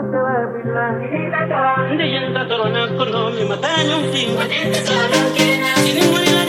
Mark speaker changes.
Speaker 1: Ni ta ta ni ta ta
Speaker 2: ni ta ta ni ta ta ni ta ta ni ta ta ni ta ta ni ta ta ni